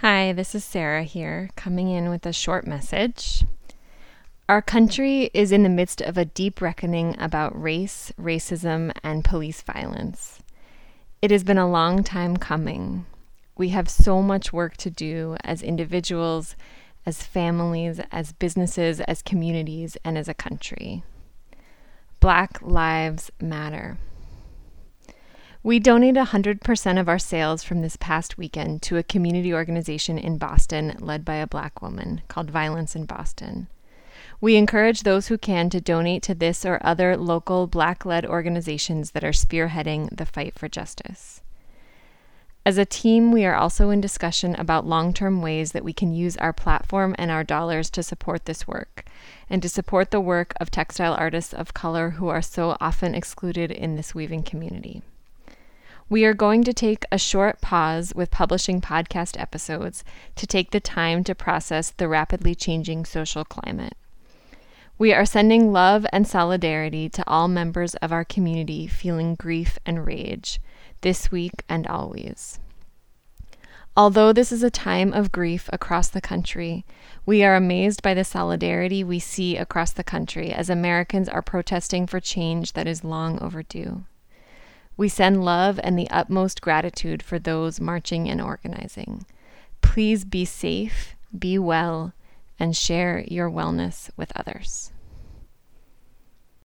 Hi, this is Sarah here, coming in with a short message. Our country is in the midst of a deep reckoning about race, racism, and police violence. It has been a long time coming. We have so much work to do as individuals, as families, as businesses, as communities, and as a country. Black Lives Matter. We donate 100% of our sales from this past weekend to a community organization in Boston led by a black woman called Violence in Boston. We encourage those who can to donate to this or other local black led organizations that are spearheading the fight for justice. As a team, we are also in discussion about long term ways that we can use our platform and our dollars to support this work and to support the work of textile artists of color who are so often excluded in this weaving community. We are going to take a short pause with publishing podcast episodes to take the time to process the rapidly changing social climate. We are sending love and solidarity to all members of our community feeling grief and rage this week and always. Although this is a time of grief across the country, we are amazed by the solidarity we see across the country as Americans are protesting for change that is long overdue. We send love and the utmost gratitude for those marching and organizing. Please be safe, be well, and share your wellness with others.